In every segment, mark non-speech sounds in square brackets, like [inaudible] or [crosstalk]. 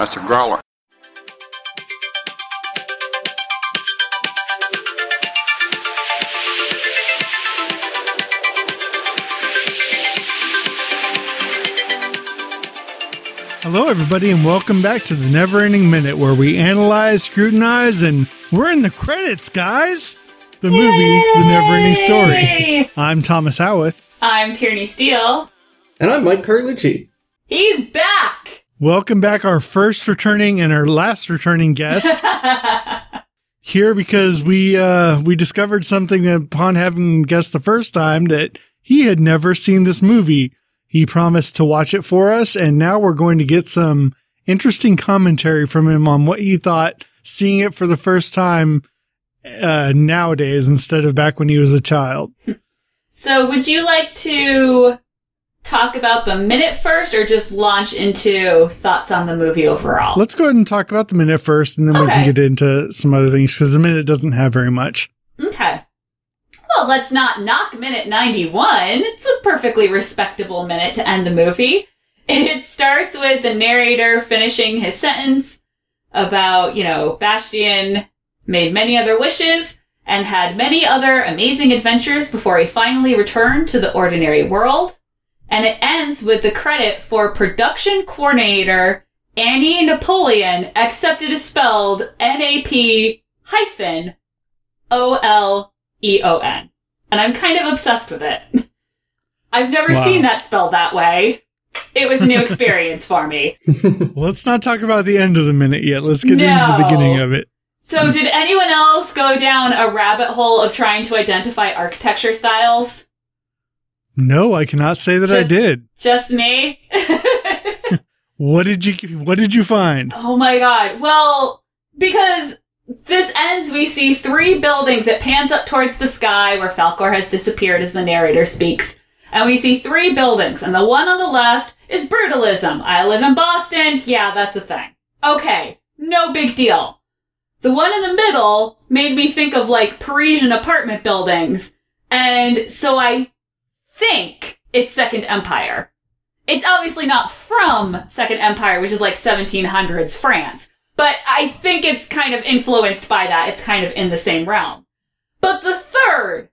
That's a growler. Hello, everybody, and welcome back to the Never Ending Minute, where we analyze, scrutinize, and we're in the credits, guys. The movie, The Never Ending Story. I'm Thomas Howitt. I'm Tierney Steele. And I'm Mike Carlucci. He's back! Welcome back, our first returning and our last returning guest [laughs] here because we uh we discovered something upon having guessed the first time that he had never seen this movie. He promised to watch it for us, and now we're going to get some interesting commentary from him on what he thought seeing it for the first time uh, nowadays instead of back when he was a child. so, would you like to talk about the minute first or just launch into thoughts on the movie overall? Let's go ahead and talk about the minute first, and then we can get into some other things because the minute doesn't have very much. Okay. Well, let's not knock minute 91. It's a perfectly respectable minute to end the movie. It starts with the narrator finishing his sentence about, you know, Bastian made many other wishes and had many other amazing adventures before he finally returned to the ordinary world. And it ends with the credit for production coordinator Annie Napoleon, except it is spelled N-A-P hyphen O-L E-O-N. And I'm kind of obsessed with it. [laughs] I've never Wow. seen that spelled that way. It was a new [laughs] experience for me. [laughs] Let's not talk about the end of the minute yet. Let's get into the beginning of it. So did anyone else go down a rabbit hole of trying to identify architecture styles? No, I cannot say that I did. Just me? What did you What did you find? Oh my god. Well, because this ends, we see three buildings. It pans up towards the sky where Falcor has disappeared as the narrator speaks. And we see three buildings, and the one on the left is brutalism. I live in Boston. Yeah, that's a thing. Okay, no big deal. The one in the middle made me think of like Parisian apartment buildings. And so I think it's Second Empire. It's obviously not from Second Empire, which is like 1700s France, but I think it's kind of influenced by that. It's kind of in the same realm. But the third,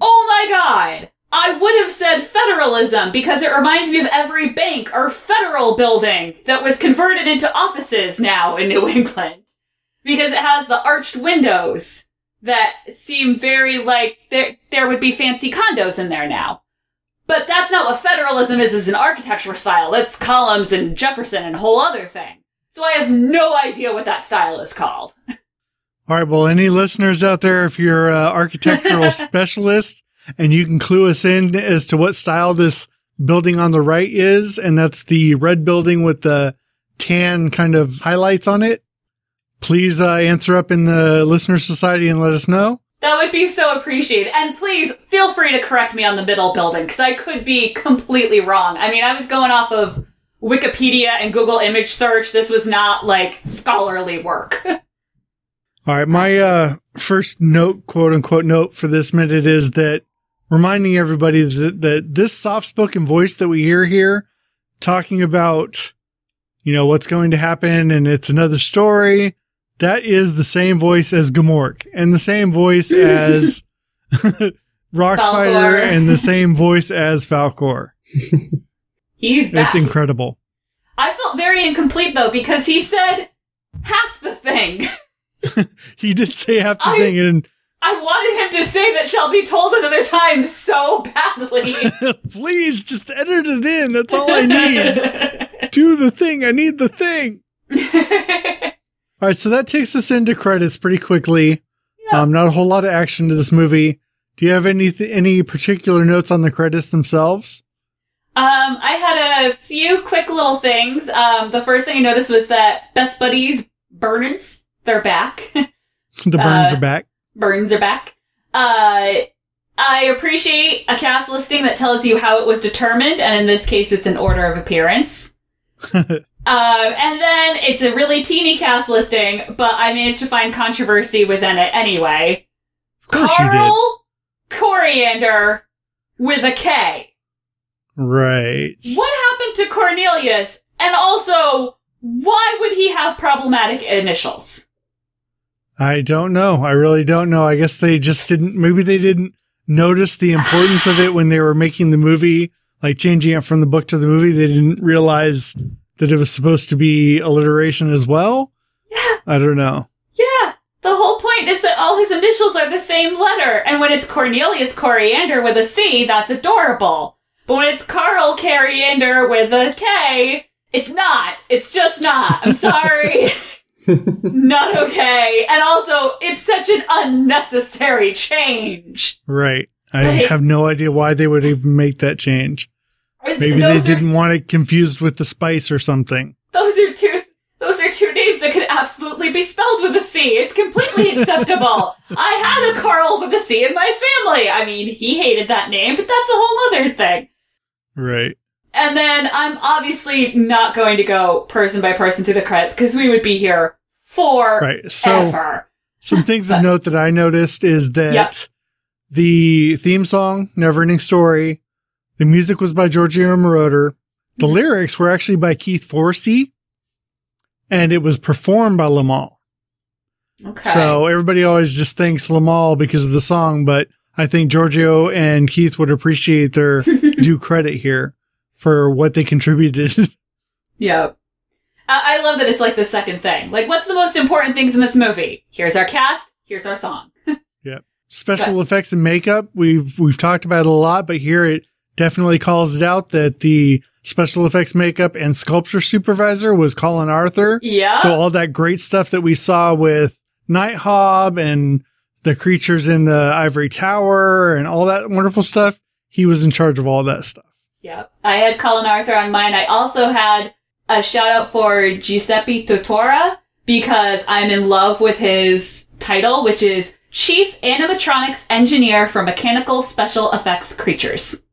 oh my god, I would have said federalism because it reminds me of every bank or federal building that was converted into offices now in New [laughs] England. Because it has the arched windows that seem very like there, there would be fancy condos in there now. But that's not what federalism is as an architecture style. It's columns and Jefferson and a whole other thing. So I have no idea what that style is called. [laughs] All right. Well, any listeners out there, if you're an architectural [laughs] specialist and you can clue us in as to what style this building on the right is, and that's the red building with the tan kind of highlights on it, please uh, answer up in the listener society and let us know. That would be so appreciated. And please feel free to correct me on the middle building because I could be completely wrong. I mean, I was going off of Wikipedia and Google image search. This was not like scholarly work. [laughs] All right. My uh, first note, quote unquote, note for this minute is that reminding everybody that, that this soft spoken voice that we hear here talking about, you know, what's going to happen and it's another story, that is the same voice as Gmork and the same voice [laughs] as [laughs] Falcor. and the same voice as Falcor. He's back. It's incredible. I felt very incomplete though because he said half the thing. [laughs] He did say half the I- thing and I wanted him to say that shall be told another time so badly. please just edit it in. That's all I need. Do the thing. I need the thing. All right, so that takes us into credits pretty quickly. Yeah. Um, not a whole lot of action to this movie. Do you have any any particular notes on the credits themselves? Um, I had a few quick little things. Um, the first thing I noticed was that Best Buddies Burns they're back. [laughs] The burns Uh, are back. Burns are back. Uh, I appreciate a cast listing that tells you how it was determined, and in this case, it's an order of appearance. [laughs] Um, and then it's a really teeny cast listing, but I managed to find controversy within it anyway. Of course you did. Coriander with a K. Right. What happened to Cornelius? And also, Why would he have problematic initials? I don't know. I really don't know. I guess they just didn't, maybe they didn't notice the importance of it when they were making the movie, like changing it from the book to the movie. They didn't realize that it was supposed to be alliteration as well. Yeah, I don't know. yeah. The whole point is that all his initials are the same letter, and when it's Cornelius Coriander with a C, that's adorable. But when it's Carl Coriander with a K, it's not. It's just not. I'm [laughs] sorry. It's not okay. And also, it's such an unnecessary change. Right. I Like- have no idea why they would even make that change. Maybe they are- didn't want it confused with the spice or something. Those are two. Those are two names that could absolutely be spelled with a C. It's completely [laughs] acceptable. I had a Carl with a C in my family. I mean, he hated that name, but that's a whole other thing. Right. And then I'm obviously not going to go person by person through the credits because we would be here forever. Right. So some things of note that I noticed is that Yep. the theme song, Neverending Story, the music was by Giorgio Moroder. The lyrics were actually by Keith Forsey and it was performed by Limahl. Okay. So everybody always just thinks Limahl because of the song, but I think Giorgio and Keith would appreciate their [laughs] due credit here for what they contributed. [laughs] Yep. I-, I love that it's like the second thing. Like, what's the most important things in this movie? Here's our cast. Here's our song. [laughs] Yep. Special effects and makeup, we've we've talked about it a lot, but here it definitely calls it out that the special effects makeup and sculpture supervisor was Colin Arthur. Yeah. So all that great stuff that we saw with Night Hob and the creatures in the ivory tower and all that wonderful stuff, he was in charge of all that stuff. Yep. I had Colin Arthur on mine. I also had a shout out for Giuseppe Tortora because I'm in love with his title, which is Chief Animatronics Engineer for Mechanical Special Effects Creatures.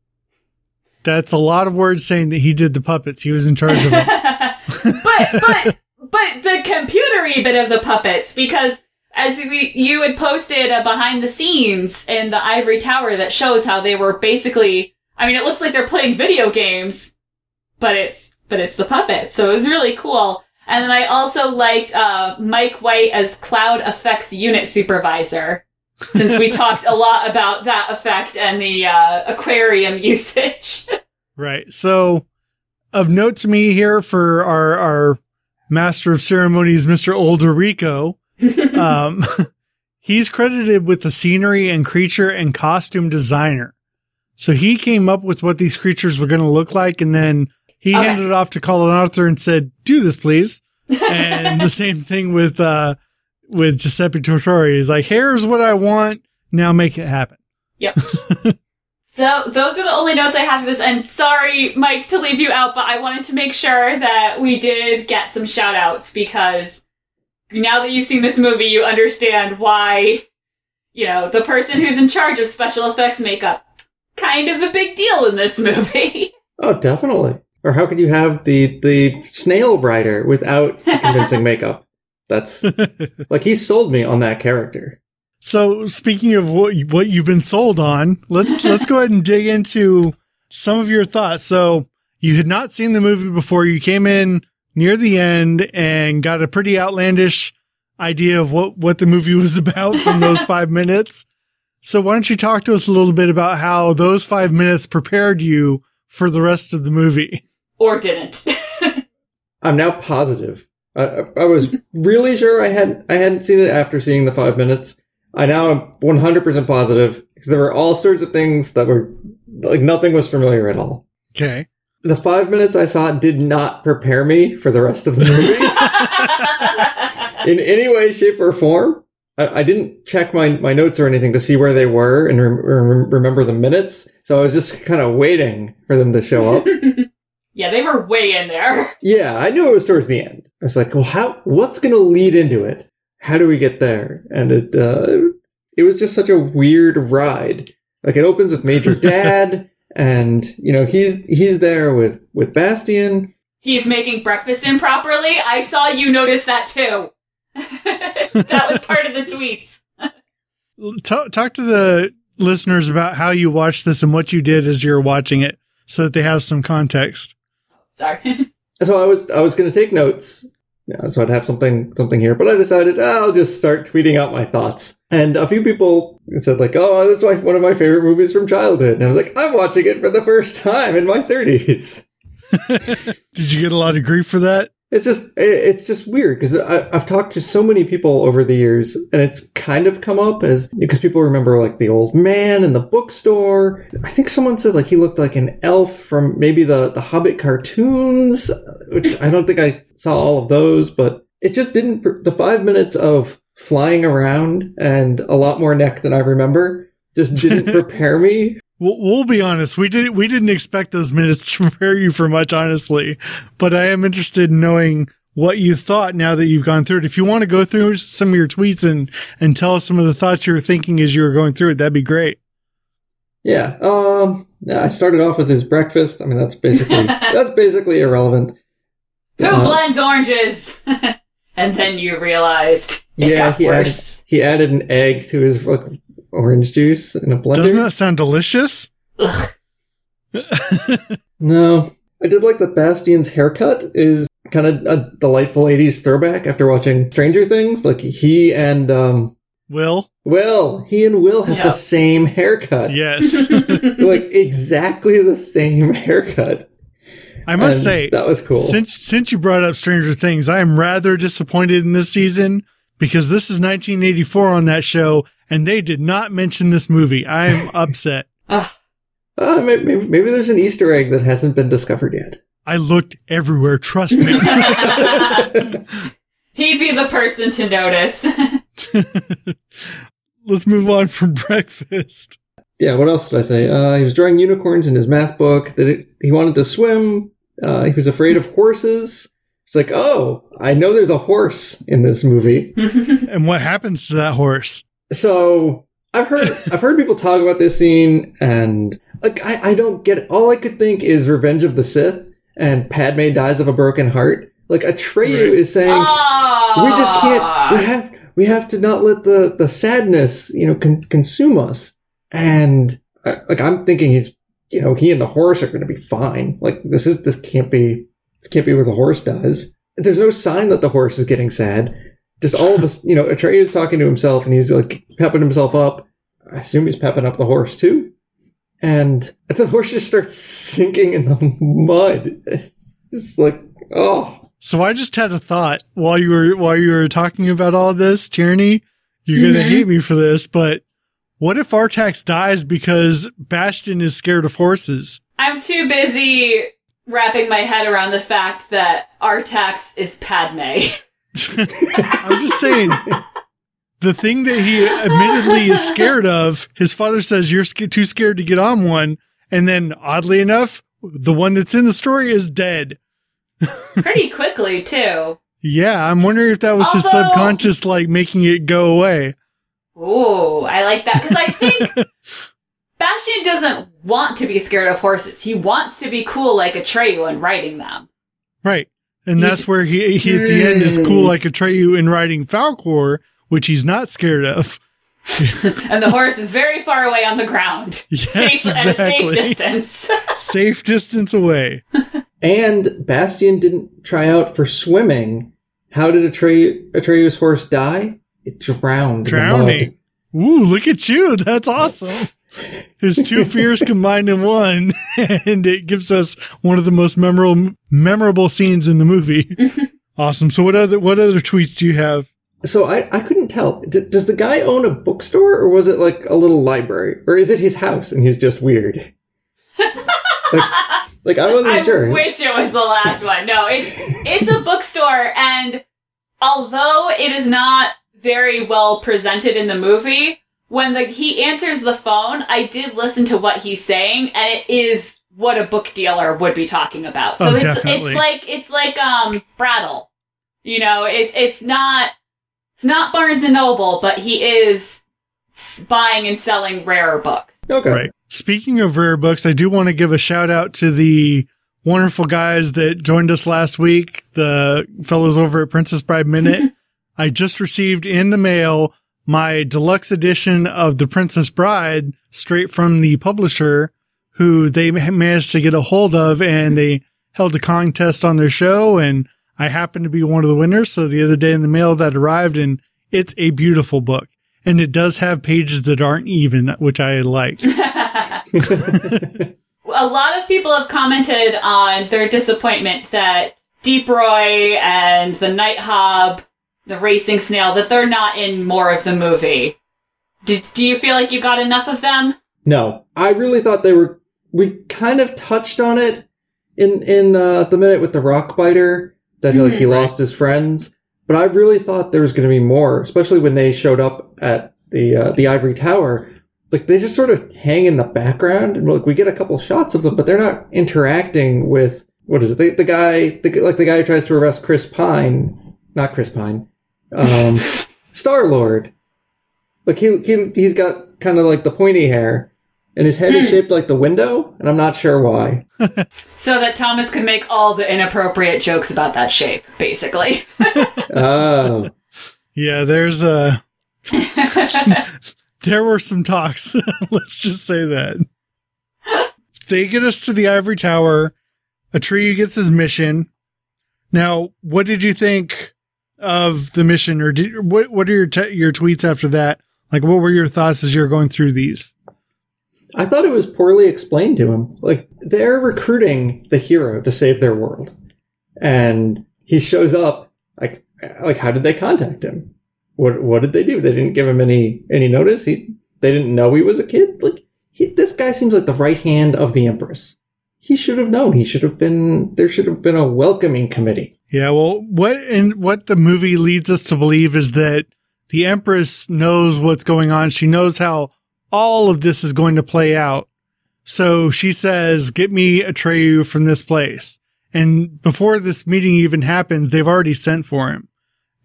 That's a lot of words saying that he did the puppets. He was in charge of them. [laughs] but but but the computery bit of the puppets because as we you had posted a behind the scenes in the ivory tower that shows how they were basically I mean it looks like they're playing video games but it's but it's the puppets so it was really cool and then I also liked uh, Mike White as cloud effects unit supervisor since we talked a lot about that effect and the uh, aquarium [laughs] usage Right. So, of note to me here for our our master of ceremonies, Mr. Ul de Rico, [laughs] um, [laughs] he's credited with the scenery and creature and costume designer. So he came up with what these creatures were going to look like, and then he Okay. handed it off to Colin Arthur and said, "Do this, please." and the same thing with uh with Giuseppe Tortora. He's like, "Here's what I want. Now make it happen." Yep. [laughs] so those are the only notes I have for this. And sorry, Mike, to leave you out, but I wanted to make sure that we did get some shout outs because now that you've seen this movie, you understand why, you know, the person who's in charge of special effects makeup, kind of a big deal in this movie. [laughs] Oh, definitely. Or how could you have the the snail rider without [laughs] convincing makeup? That's [laughs] like he sold me on that character. So speaking of what you- what you've been sold on, let's [laughs] let's go ahead and dig into some of your thoughts. So you had not seen the movie before. You came in near the end and got a pretty outlandish idea of what what the movie [laughs] was about from those five minutes. So why don't you talk to us a little bit about how those five minutes prepared you for the rest of the movie? or didn't. I'm now positive. I, I- I was really sure I had I hadn't seen it after seeing the five minutes. I now am 100% positive because there were all sorts of things that were like nothing was familiar at all. Okay. The five minutes I saw did not prepare me for the rest of the movie [laughs] [laughs] in any way, shape, or form. I, I didn't check my, my notes or anything to see where they were and rem- rem- remember the minutes. So I was just kind of waiting for them to show up. [laughs] yeah, they were way in there. Yeah, I knew it was towards the end. I was like, well, how? What's going to lead into it? How do we get there? And it uh, it was just such a weird ride. Like it opens with Major [laughs] Dad, and you know he's he's there with with Bastian. He's making breakfast improperly. I saw you notice that too. [laughs] that was part of the tweets. [laughs] Talk, talk to the listeners about how you watched this and what you did as you were watching it so that they have some context. Sorry. so I was I was going to take notes. Yeah, so I'd have something something here, but I decided ah, I'll just start tweeting out my thoughts. And a few people said like, "Oh, this is my, one of my favorite movies from childhood," and I was like, "I'm watching it for the first time in my 30s." [laughs] [laughs] Did you get a lot of grief for that? It's just it's just weird because I've talked to so many people over the years, and it's kind of come up as because people remember like the old man in the bookstore. I think someone said like he looked like an elf from maybe the the Hobbit cartoons, which I don't think I saw all of those, but it just didn't. The five minutes of flying around and a lot more neck than I remember just didn't [laughs] prepare me We'll, we'll be honest. We didn't we didn't expect those minutes to prepare you for much, honestly. But I am interested in knowing what you thought now that you've gone through it. If you want to go through some of your tweets and and tell us some of the thoughts you were thinking as you were going through it, that'd be great. Yeah. Um. I started off with his breakfast. I mean, that's basically [laughs] that's basically irrelevant. Who uh, blends oranges? [laughs] and then you realized it yeah, got he worse. Added, he added an egg to his orange juice in a blender. Doesn't that sound delicious? [laughs] no. I did like that Bastian's haircut is kind of a delightful 80s throwback after watching Stranger Things. Like he and um Will? Will. He and Will have the same haircut. Yes. [laughs] like exactly the same haircut. I must say that was cool. Since since you brought up Stranger Things, I am rather disappointed in this season because this is 1984 on that show and they did not mention this movie. I'm [laughs] upset. Uh, maybe, maybe there's an Easter egg that hasn't been discovered yet. I looked everywhere. Trust me. [laughs] He'd be the person to notice. [laughs] Let's move on from breakfast. Yeah, what else did I say? Uh, he was drawing unicorns in his math book. That it, he wanted to swim. Uh, he was afraid of horses. It's like, oh, I know there's a horse in this movie. [laughs] and what happens to that horse? So I've heard [laughs] I've heard people talk about this scene, and like I, I don't get it. All I could think is Revenge of the Sith, and Padme dies of a broken heart. Like Atreyu right. is saying, we just can't. We have we have to not let the the sadness you know con- consume us. And uh, like I'm thinking he's you know he and the horse are going to be fine. Like this is this can't be this can't be where the horse dies. There's no sign that the horse is getting sad just all of us, you know, Atreyu is talking to himself and he's like pepping himself up. I assume he's pepping up the horse too. And the horse just starts sinking in the mud. It's just like, oh. So I just had a thought while you were while you were talking about all this, Tierney. You're mm-hmm. gonna hate me for this, but what if Artax dies because Bastian is scared of horses? I'm too busy wrapping my head around the fact that Artax is Padme. [laughs] I'm just saying, the thing that he admittedly is scared of, his father says you're sc- too scared to get on one, and then oddly enough, the one that's in the story is dead. [laughs] Pretty quickly too. Yeah, I'm wondering if that was Although, his subconscious, like making it go away. Ooh, I like that because I think [laughs] Bastian doesn't want to be scared of horses. He wants to be cool like Atreyu and riding them. Right. And that's where he, he at the end is cool mm. like Atreyu in riding Falcor, which he's not scared of. [laughs] and the horse is very far away on the ground. [laughs] Yes, safe, exactly. safe distance. safe distance away. And Bastian didn't try out for swimming. How did Atreyu, Atreyu's horse die? It drowned. Drowning. Ooh, look at you. [laughs] That's awesome his two [laughs] fears combined in one, [laughs] and it gives us one of the most memorable memorable scenes in the movie. awesome. So what other what other tweets do you have? So I, I couldn't tell. D- does the guy own a bookstore, or was it like a little library, or is it his house and he's just weird? like, like I wasn't I sure. I wish it was the last one. No, it's it's a bookstore, and although it is not very well presented in the movie, when the he answers the phone, I did listen to what he's saying, and it is what a book dealer would be talking about. So oh, it's definitely. it's like it's like um Brattle. You know, it it's not it's not Barnes and Noble, but he is buying and selling rare books. Okay. Right. Speaking of rare books, I do want to give a shout out to the wonderful guys that joined us last week, the fellows over at Princess Bride Minute. [laughs] I just received in the mail my deluxe edition of The Princess Bride straight from the publisher who they managed to get a hold of and they held a contest on their show and I happened to be one of the winners. So the other day in the mail that arrived and it's a beautiful book and it does have pages that aren't even, which I like. [laughs] [laughs] a lot of people have commented on their disappointment that Deep Roy and the Night Hob, the Racing Snail, that they're not in more of the movie. Do, do you feel like you got enough of them? No, I really thought they were. We kind of touched on it in in uh, the minute with the rock biter that like he lost his friends, but I really thought there was going to be more, especially when they showed up at the uh, the ivory tower. Like they just sort of hang in the background, and like we get a couple shots of them, but they're not interacting with what is it? The, the guy, the, like the guy who tries to arrest Chris Pine, not Chris Pine, um, Star Lord. Like he he he's got kind of like the pointy hair, and his head is shaped like the window, and I'm not sure why. [laughs] So that Thomas could make all the inappropriate jokes about that shape, basically. [laughs] Oh, Yeah, there's a, [laughs] there were some talks. Let's just say that. They get us to the ivory tower. Atreyu gets his mission. Now, what did you think of the mission, or did, what? What are your your tweets after that? Like, what were your thoughts as you're going through these? I thought it was poorly explained to him. Like they're recruiting the hero to save their world, and he shows up. Like, like how did they contact him? What what did they do? They didn't give him any any notice. He they didn't know he was a kid. Like he, this guy seems like the right hand of the empress. He should have known. He should have been. There should have been a welcoming committee. Yeah, well, what and what the movie leads us to believe is that the Empress knows what's going on. She knows how all of this is going to play out. So she says, "Get me a Atreyu from this place." And before this meeting even happens, they've already sent for him,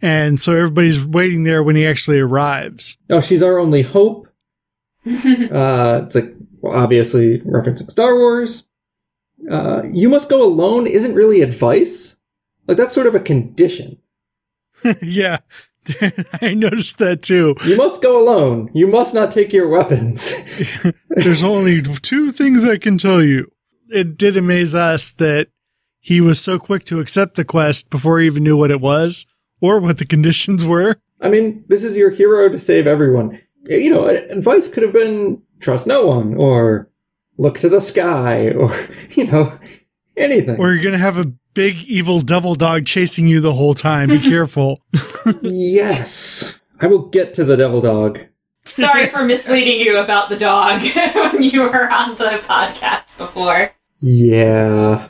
and so everybody's waiting there when he actually arrives. Oh, she's our only hope. [laughs] uh, it's like well, obviously referencing Star Wars. Uh, you must go alone isn't really advice. Like that's sort of a condition. [laughs] yeah, [laughs] I noticed that too. You must go alone. You must not take your weapons. [laughs] There's only two things I can tell you. It did amaze us that he was so quick to accept the quest before he even knew what it was or what the conditions were. I mean, this is your hero to save everyone. You know, advice could have been trust no one or look to the sky [laughs] or, you know, anything. Or you're going to have a big evil devil dog chasing you the whole time. Be [laughs] careful. yes. I will get to the devil dog. Sorry [laughs] for misleading you about the dog when you were on the podcast before. Yeah.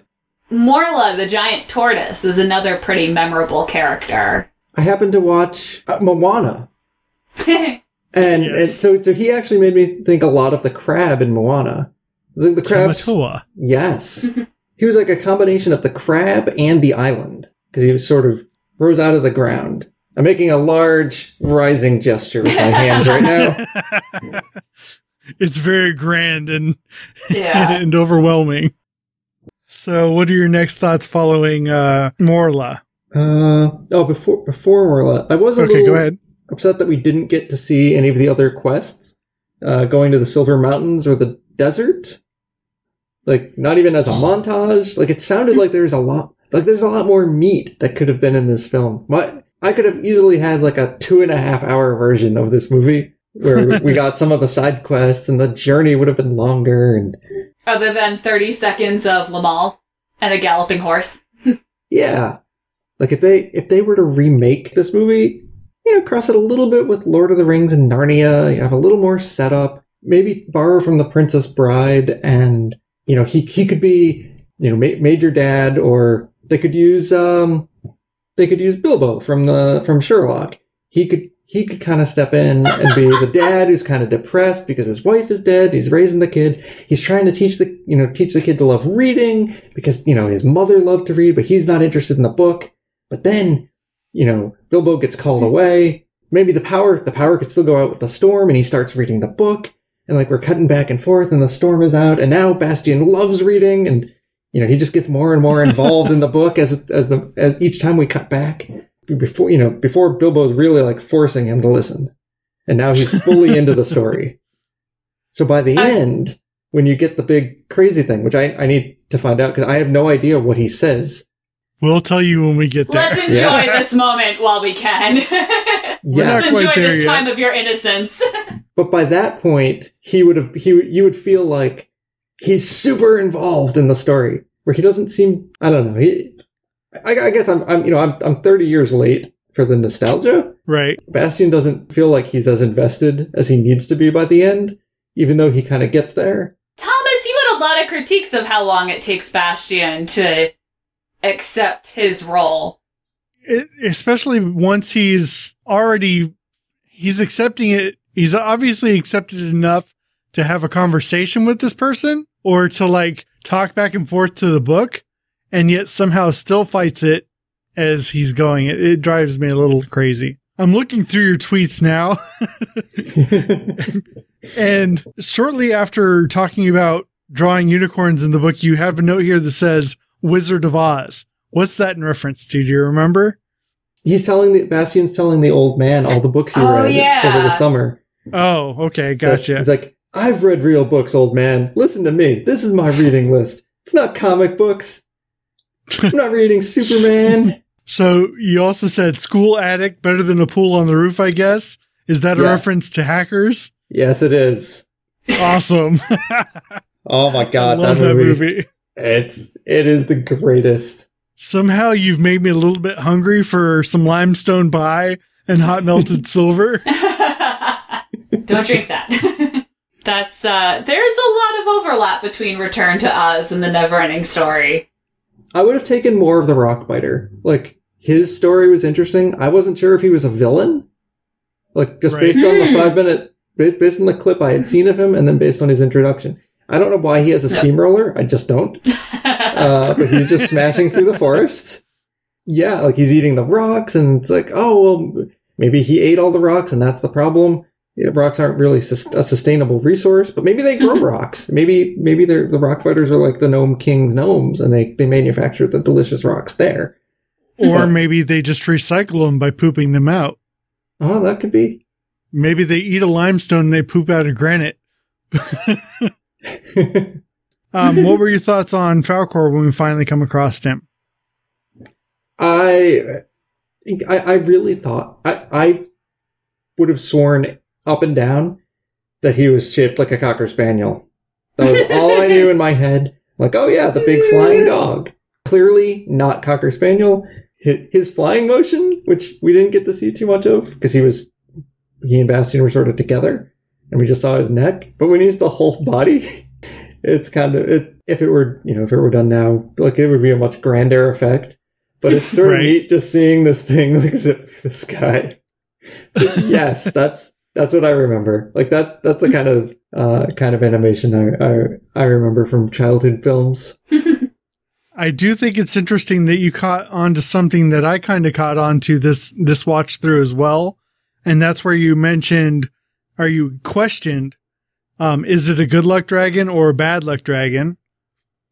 Morla, the giant tortoise, is another pretty memorable character. I happened to watch uh, Moana. And, and so, so he actually made me think a lot of the crab in Moana. The, the crab. Tamatoa. Yes. [laughs] he was like a combination of the crab and the island because he was sort of rose out of the ground. I'm making a large rising gesture with my hands right now. [laughs] [laughs] It's very grand and, Yeah. and overwhelming. So what are your next thoughts following, uh, Morla? Uh, oh, before before Morla, I was a Okay, little go ahead. upset that we didn't get to see any of the other quests, uh, going to the Silver Mountains or the desert. Like, not even as a montage. Like, it sounded like there's a lot, like there's a lot more meat that could have been in this film. My, I could have easily had like a two and a half hour version of this movie where we got some of the side quests and the journey would have been longer and Other than 30 seconds of Limahl and a galloping horse. Yeah. Like if they if they were to remake this movie, you know, cross it a little bit with Lord of the Rings and Narnia, you have a little more setup, maybe borrow from the Princess Bride and you know, he he could be, you know, ma- Major Dad or they could use um they could use Bilbo from the from Sherlock. He could he could kind of step in and be the dad who's kind of depressed because his wife is dead. He's raising the kid. He's trying to teach the you know teach the kid to love reading because you know his mother loved to read, but he's not interested in the book. But then you know Bilbo gets called away. Maybe the power the power could still go out with the storm, and he starts reading the book. And like we're cutting back and forth, and the storm is out, and now Bastian loves reading, and you know he just gets more and more involved in the book as as the as each time we cut back before you know before Bilbo's really like forcing him to listen, and now he's fully [laughs] into the story. So by the I- end, when you get the big crazy thing, which I, I need to find out because I have no idea what he says. We'll tell you when we get there. Let's enjoy Yeah. this moment while we can. [laughs] Yeah, Let's enjoy this yet. time of your innocence. [laughs] but by that point, he would have he you would feel like he's super involved in the story, where he doesn't seem. I don't know. He, I, I guess I'm, I'm you know I'm I'm 30 years late for the nostalgia. Right. Bastian doesn't feel like he's as invested as he needs to be by the end, even though he kind of gets there. Thomas, you had a lot of critiques of how long it takes Bastian to accept his role. It, especially once he's already he's accepting it he's obviously accepted enough to have a conversation with this person or to like talk back and forth to the book and yet somehow still fights it as he's going. It, it drives me a little crazy. I'm looking through your tweets now. [laughs] And shortly after talking about drawing unicorns in the book you have a note here that says wizard of oz. What's that in reference to? Do you remember he's telling the Bastian's telling the old man all the books he Oh, read yeah. over the summer. Oh, okay, gotcha. He's like, I've read real books, old man. Listen to me. This is my reading list. It's not comic books. I'm not reading [laughs] Superman. So you also said school attic better than a pool on the roof, I guess. Is that a Yes. reference to hackers? yes, it is. Awesome. [laughs] Oh my I god, love that, movie. It's it is the greatest. Somehow you've made me a little bit hungry for some limestone pie and hot melted [laughs] silver. Don't drink that. [laughs] That's uh there's a lot of overlap between Return to Oz and the Neverending Story. I would have taken more of the Rockbiter. Like his story was interesting. I wasn't sure if he was a villain. Like just Right. based on the Hmm. five minute, based on the clip I had seen of him, and then based on his introduction. I don't know why he has a No. steamroller. I just don't. [laughs] uh, but he's just [laughs] smashing through the forest. Yeah, like he's eating the rocks, and it's like, oh well, maybe he ate all the rocks, and that's the problem. Yeah, rocks aren't really sus- a sustainable resource, but maybe they grow rocks. Maybe maybe they're, the rock biters are like the gnome king's gnomes, and they they manufacture the delicious rocks there. Or maybe they just recycle them by pooping them out. Oh, that could be. Maybe they eat a limestone and they poop out a granite. [laughs] [laughs] Um, what were your thoughts on Falcor when we finally come across him? I, I I really thought I I would have sworn up and down that he was shaped like a cocker spaniel. That was all I knew in my head. Like, oh yeah, the big flying dog. Clearly not cocker spaniel. His, his flying motion, which we didn't get to see too much of because he was he and Bastian were sort of together, and we just saw his neck. But when he's the whole body, [laughs] it's kind of it. If it were you know if it were done now, like it would be a much grander effect. But it's [laughs] sort of neat just seeing this thing [laughs] like zip through the sky. yes, [laughs] that's that's what I remember. Like that that's the kind of uh, kind of animation I, I I remember from childhood films. I do think it's interesting that you caught on to something that I kind of caught on to this this watch through as well, and that's where you mentioned, or you questioned, um, is it a good luck dragon or a bad luck dragon?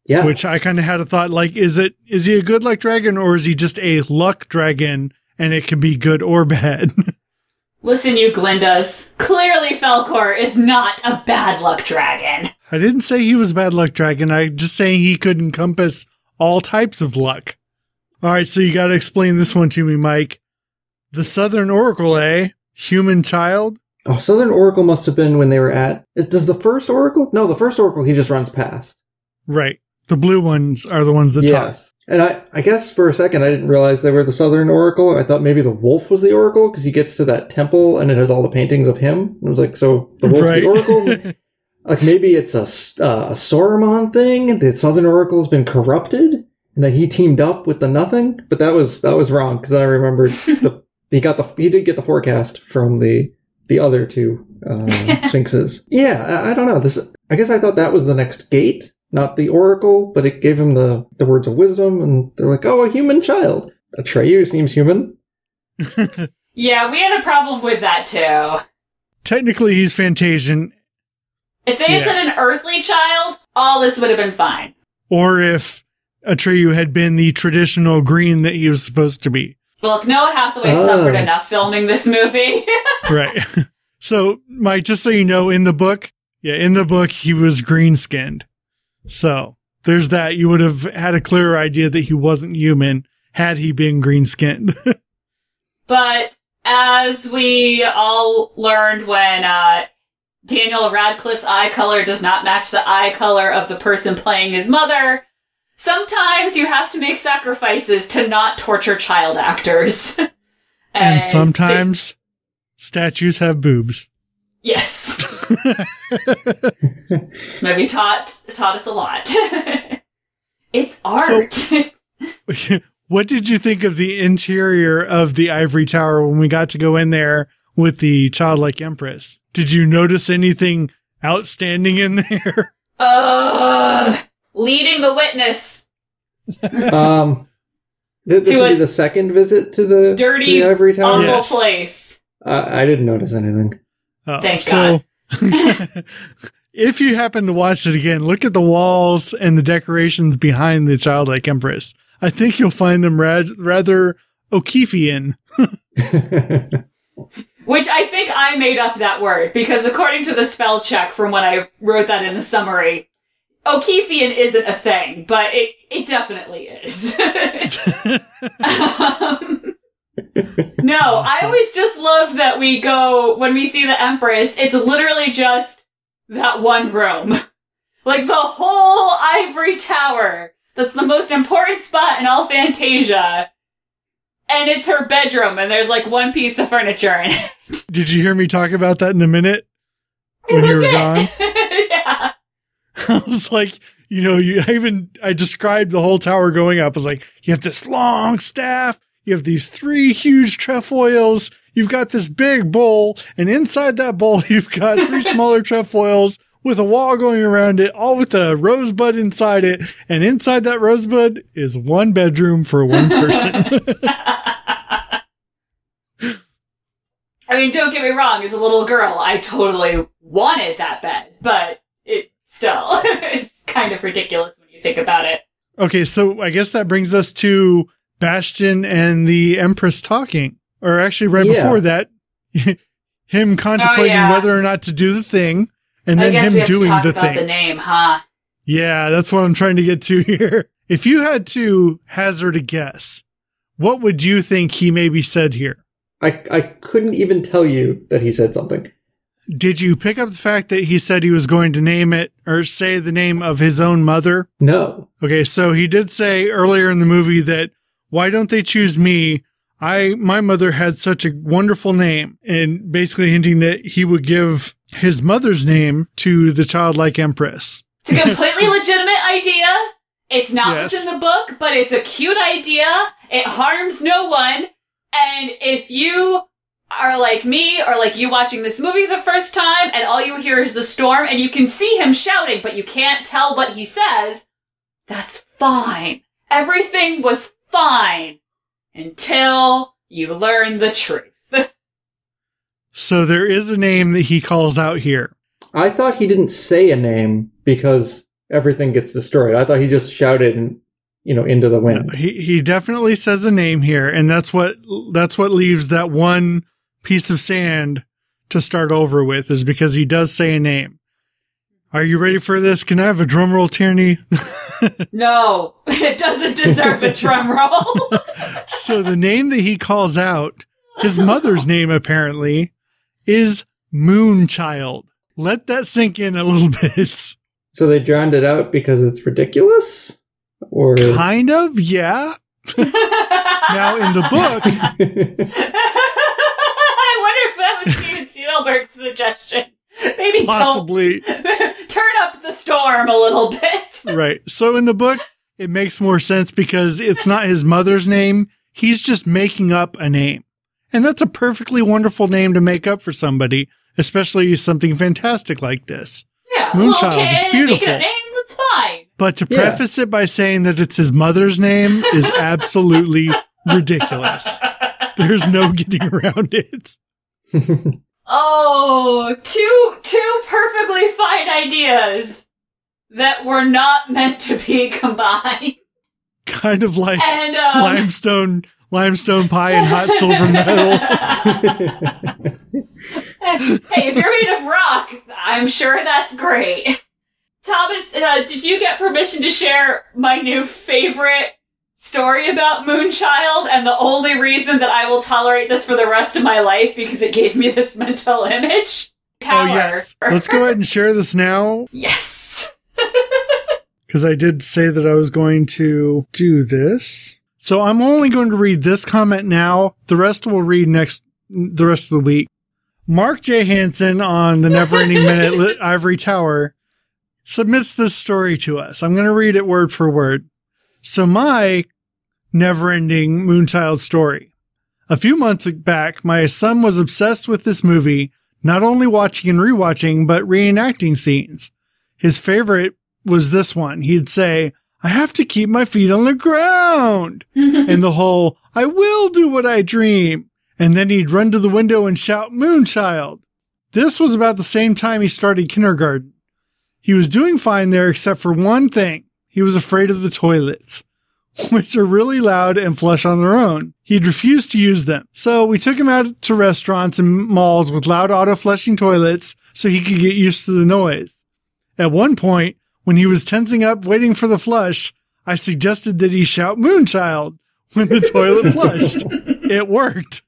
Yeah, Which I kind of had a thought like, is it is he a good luck dragon or is he just a luck dragon and it can be good or bad? [laughs] Listen, you Glindas. Clearly Falcor is not a bad luck dragon. I didn't say he was a bad luck dragon. I just saying he could encompass all types of luck. All right, so you got to explain this one to me, Mike. The Southern Oracle, eh? Human child? Oh, Southern Oracle must have been when they were at. Does the first Oracle? No, the first Oracle he just runs past. Right. The blue ones are the ones that talk. yes, and I I guess for a second I didn't realize they were the Southern Oracle. I thought maybe the wolf was the Oracle because he gets to that temple and it has all the paintings of him. And I was like, so the wolf's Right. the Oracle. [laughs] like maybe it's a uh, a Saruman thing. The Southern Oracle has been corrupted, and that he teamed up with the Nothing. But that was that was wrong because then I remembered [laughs] the he got the he did get the forecast from the the other two uh, [laughs] sphinxes. Yeah, I, I don't know. This I guess I thought that was the next gate, not the Oracle, but it gave him the the words of wisdom, and they're like, oh, a human child. Atreyu seems human. [laughs] Yeah, we had a problem with that too. Technically, he's Fantasian. If they had Yeah. said an earthly child, all this would have been fine. Or if Atreyu had been the traditional green that he was supposed to be. Look, Noah Hathaway Oh. suffered enough filming this movie. [laughs] right. So, Mike, just so you know, in the book, yeah, in the book, he was green skinned. So there's that. You would have had a clearer idea that he wasn't human had he been green skinned. [laughs] But as we all learned when uh, Daniel Radcliffe's eye color does not match the eye color of the person playing his mother, sometimes you have to make sacrifices to not torture child actors. [laughs] and they- sometimes statues have boobs. yes, [laughs] maybe taught taught us a lot. [laughs] it's art. what did you think of the interior of the ivory tower when we got to go in there with the childlike empress? Did you notice anything outstanding in there? Ugh. Uh, leading the witness. [laughs] um, th- this To will a be the second visit to the dirty, to the ivory tower. Awful Yes. place. Uh, I didn't notice anything. Oh, Thank so, [laughs] if you happen to watch it again, look at the walls and the decorations behind the childlike empress. I think you'll find them rad- rather O'Keefean. [laughs] Which I think I made up that word because according to the spell check from when I wrote that in the summary, O'Keefean isn't a thing, but it, it definitely is. um, [laughs] no, I always just love that we go, when we see the Empress, it's literally just that one room. [laughs] Like the whole ivory tower. That's the most important spot in all Fantasia. And it's her bedroom, and there's like one piece of furniture in it. Did you hear me talk about that in a minute? When you were That's gone? [laughs] yeah. [laughs] I was like, you know, you I even I described the whole tower going up. I was like, you have this long staff, you have these three huge trefoils, you've got this big bowl, and inside that bowl [laughs] you've got three [laughs] smaller trefoils with a wall going around it, all with a rosebud inside it, and inside that rosebud is one bedroom for one person. I mean, don't get me wrong, as a little girl, I totally wanted that bed, but it still [laughs] it's kind of ridiculous when you think about it. okay, so I guess that brings us to Bastian and the Empress talking. Or actually right Yeah. before that, [laughs] him contemplating oh, yeah. whether or not to do the thing, and I then guess him we have to doing talk the about thing. the name, huh? Yeah, that's what I'm trying to get to [laughs] here. If you had to hazard a guess, what would you think he maybe said here? I I couldn't even tell you that he said something. Did you pick up the fact that he said he was going to name it or say the name of his own mother? No. Okay, so he did say earlier in the movie that why don't they choose me? I my mother had such a wonderful name and basically hinting that he would give his mother's name to the childlike empress. It's a completely legitimate idea. It's not what's in the book, but it's a cute idea. It harms no one. And if you are like me or like you watching this movie the first time and all you hear is the storm and you can see him shouting, but you can't tell what he says, that's fine. Everything was fine until you learn the truth. [laughs] So there is a name that he calls out here. I thought he didn't say a name because everything gets destroyed. I thought he just shouted and you know into the wind. He he definitely says a name here, and that's what that's what leaves that one piece of sand to start over with is because he does say a name. Are you ready for this? Can I have a drum roll, Tierney? [laughs] No, [laughs] it doesn't deserve a drum roll. [laughs] so the name that he calls out, his mother's name apparently, is Moonchild. Let that sink in a little bit. So they drowned it out because it's ridiculous, or Kind of, yeah. Now in the book, I wonder if that was Steven Spielberg's suggestion. Maybe possibly. don't [laughs] turn up the storm a little bit. [laughs] right. So in the book, it makes more sense because it's not his mother's name. He's just making up a name. And that's a perfectly wonderful name to make up for somebody, especially something fantastic like this. Yeah, Moonchild little is beautiful. A name, that's fine. But to Yeah. preface it by saying that it's his mother's name is absolutely ridiculous. [laughs] There's no getting around it. [laughs] Oh, two two perfectly fine ideas that were not meant to be [laughs] combined. Kind of like And um, limestone, limestone pie and hot silver [laughs] metal. hey, if you're made of rock, I'm sure that's great. Thomas, uh, did you get permission to share my new favorite story about Moonchild and the only reason that I will tolerate this for the rest of my life because it gave me this mental image? Tower. Oh yes. Let's go ahead and share this now Yes. [laughs] because I did say that I was going to do this. So I'm only going to read this comment now. The rest we'll read next the rest of the week. Mark J. Hansen on the Never Ending [laughs] Minute Ivory Tower submits this story to us. I'm going to read it word for word. So my never ending Moonchild story. A few months back, my son was obsessed with this movie, not only watching and rewatching, but reenacting scenes. His favorite was this one. He'd say, I have to keep my feet on the ground. [laughs] and the whole, I will do what I dream. And then he'd run to the window and shout, Moonchild. This was about the same time he started kindergarten. He was doing fine there except for one thing. He was afraid of the toilets, [laughs] which are really loud and flush on their own. He'd refused to use them. So we took him out to restaurants and malls with loud auto flushing toilets so he could get used to the noise. At one point, when he was tensing up waiting for the flush, I suggested that he shout Moonchild when the toilet [laughs] flushed. It worked.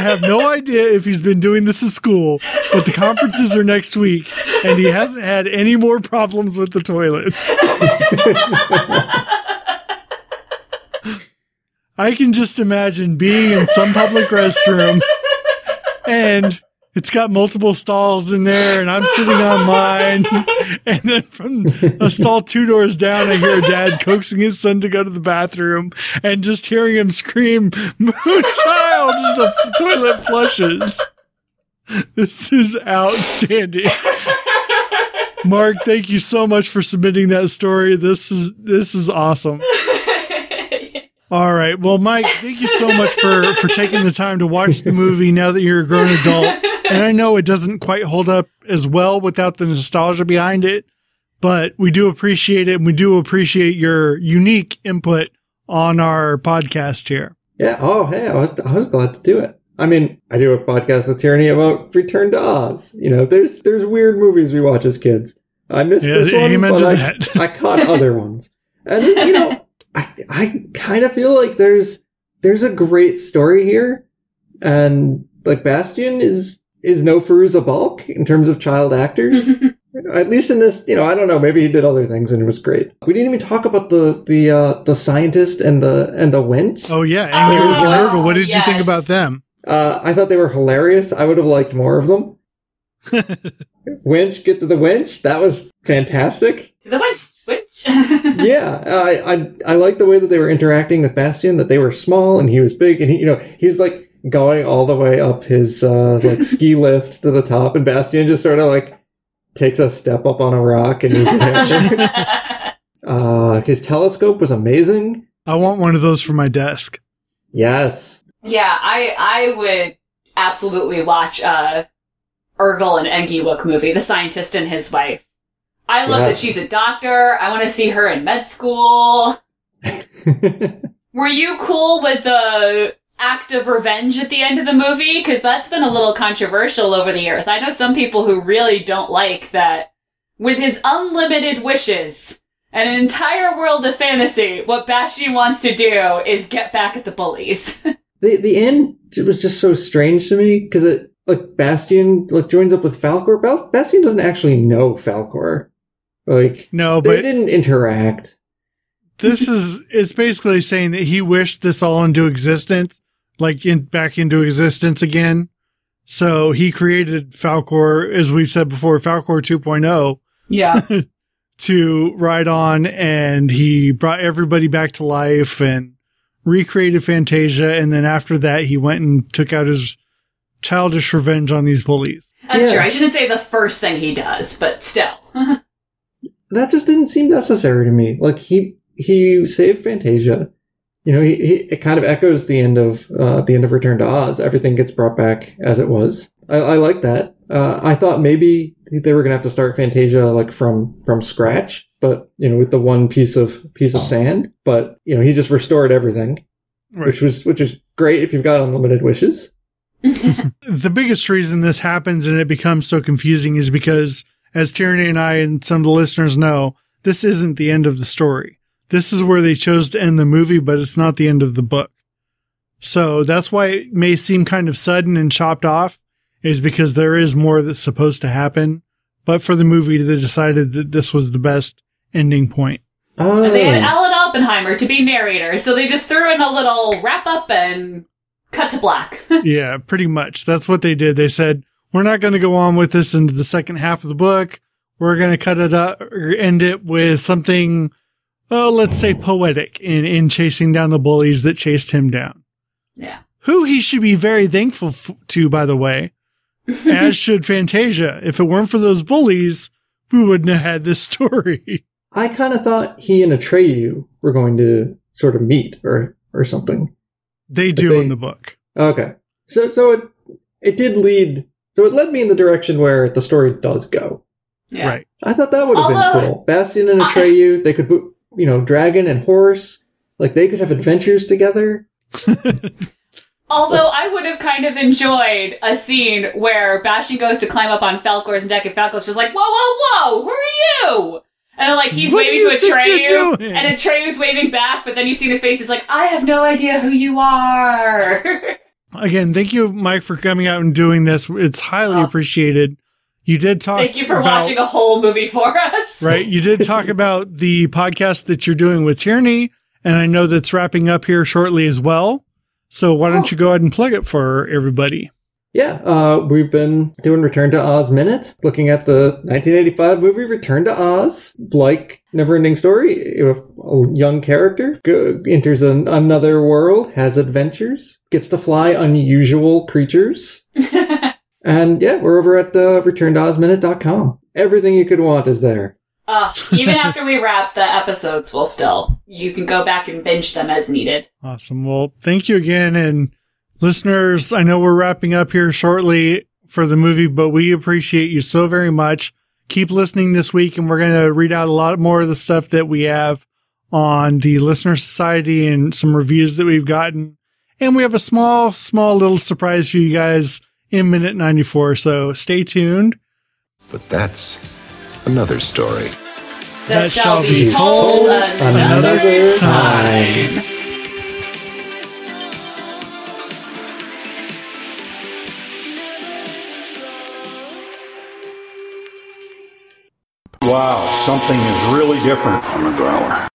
I have no idea if he's been doing this at school, but the conferences are next week and he hasn't had any more problems with the toilets. I can just imagine being in some public restroom and it's got multiple stalls in there and I'm sitting on mine. [laughs] And then from a stall two doors down, I hear a dad coaxing his son to go to the bathroom and just hearing him scream, Moonchild as the f- toilet flushes. This is outstanding. Mark, thank you so much for submitting that story. This is, this is awesome. [laughs] All right. Well, Mike, thank you so much for, for taking the time to watch the movie now that you're a grown adult. And I know it doesn't quite hold up as well without the nostalgia behind it, but we do appreciate it and we do appreciate your unique input on our podcast here. Yeah. Oh, hey, I was I was glad to do it. I mean, I do a podcast with Tierney about Return to Oz. You know, there's there's weird movies we watch as kids. I missed Yeah, this one, but I. I caught other ones. And you know, [laughs] I I kind of feel like there's there's a great story here, and like Bastian is is no Fairuza Balk in terms of child actors. [laughs] At least in this, you know, I don't know. Maybe he did other things and it was great. We didn't even talk about the the uh, the scientist and the and the wench. Oh yeah. And Oh, Jürgen Nurgle, what did you think about them? Uh, I thought they were hilarious. I would have liked more of them. [laughs] Winch, get to the winch. That was fantastic. to the witch. Witch. [laughs] yeah, I, I I like the way that they were interacting with Bastian. That they were small and he was big, and he, you know, he's like going all the way up his uh, like ski [laughs] lift to the top, and Bastian just sort of like takes a step up on a rock, and he's there. [laughs] uh, his telescope was amazing. I want one of those for my desk. Yes, yeah, I I would absolutely watch uh Urgl and Engywook movie, The Scientist and His Wife. I love that she's a doctor. I want to see her in med school. [laughs] Were you cool with the act of revenge at the end of the movie? Because that's been a little controversial over the years. I know some people who really don't like that. With his unlimited wishes and an entire world of fantasy, what Bastian wants to do is get back at the bullies. [laughs] the the end was just so strange to me because it like Bastian like joins up with Falkor. Bal- Bastian doesn't actually know Falkor. Like No, they didn't interact. this is it's basically saying that he wished this all into existence, like in back into existence again. So he created Falkor, as we've said before, Falkor 2.0 yeah. [laughs] to ride on and he brought everybody back to life and recreated Fantasia. And then after that, he went and took out his childish revenge on these bullies. That's Yeah. true. I shouldn't say the first thing he does, but still. [laughs] That just didn't seem necessary to me. Like he he saved Fantasia. You know, he, he it kind of echoes the end of uh, the end of Return to Oz. Everything gets brought back as it was. I, I like that. Uh, I thought maybe they were gonna have to start Fantasia like from from scratch, but you know, with the one piece of piece of sand. But you know, he just restored everything, which was which is great if you've got unlimited wishes. [laughs] the biggest reason this happens and it becomes so confusing is because as Tierney and I and some of the listeners know, this isn't the end of the story. This is where they chose to end the movie, but it's not the end of the book. So that's why it may seem kind of sudden and chopped off is because there is more that's supposed to happen. But for the movie, they decided that this was the best ending point. Oh, And they had Alan Oppenheimer to be narrator, so they just threw in a little wrap up and cut to black. [laughs] yeah, pretty much. That's what they did. They said, we're not going to go on with this into the second half of the book. We're going to cut it up or end it with something, oh, let's say poetic in, in chasing down the bullies that chased him down. yeah. Who he should be very thankful f- to, by the way, [laughs] as should Fantasia. If it weren't for those bullies, we wouldn't have had this story. [laughs] I kind of thought he and Atreyu were going to sort of meet or or something. They do they- in the book. Okay, so so it it did lead. So it led me in the direction where the story does go. Yeah. Right. I thought that would have Although- been cool. Bastian and I- Atreyu, they could put, you know, dragon and horse. Like they could have adventures together. [laughs] Although I would have kind of enjoyed a scene where Bastian goes to climb up on Falkor's deck and Falkor's just like, whoa, whoa, whoa, who are you? And then like he's What waving to think you're Atreyu, doing? and Atreyu's waving back, but then you see his face, he's like, I have no idea who you are. [laughs] Again, thank you, Mike, for coming out and doing this. It's highly Oh. appreciated. You did talk. Thank you for about- watching a whole movie for us. [laughs] right? You did talk about the podcast that you're doing with Tierney, and I know that's wrapping up here shortly as well. So why don't you go ahead and plug it for everybody? Yeah, uh, we've been doing Return to Oz Minute, looking at the 1985 movie Return to Oz. Like Neverending Story, a young character go, enters an, another world, has adventures, gets to fly unusual creatures. [laughs] And yeah, we're over at uh, returntoozminute.com. Everything you could want is there. Uh, even [laughs] after we wrap the episodes, we'll still you can go back and binge them as needed. Awesome. Well, thank you again. And listeners, I know we're wrapping up here shortly for the movie, but we appreciate you so very much. Keep listening this week, and we're going to read out a lot more of the stuff that we have on the Listener Society and some reviews that we've gotten. And we have a small, small little surprise for you guys in minute 94. So stay tuned. But that's another story. That shall be told another time. Wow, something is really different. On the growler.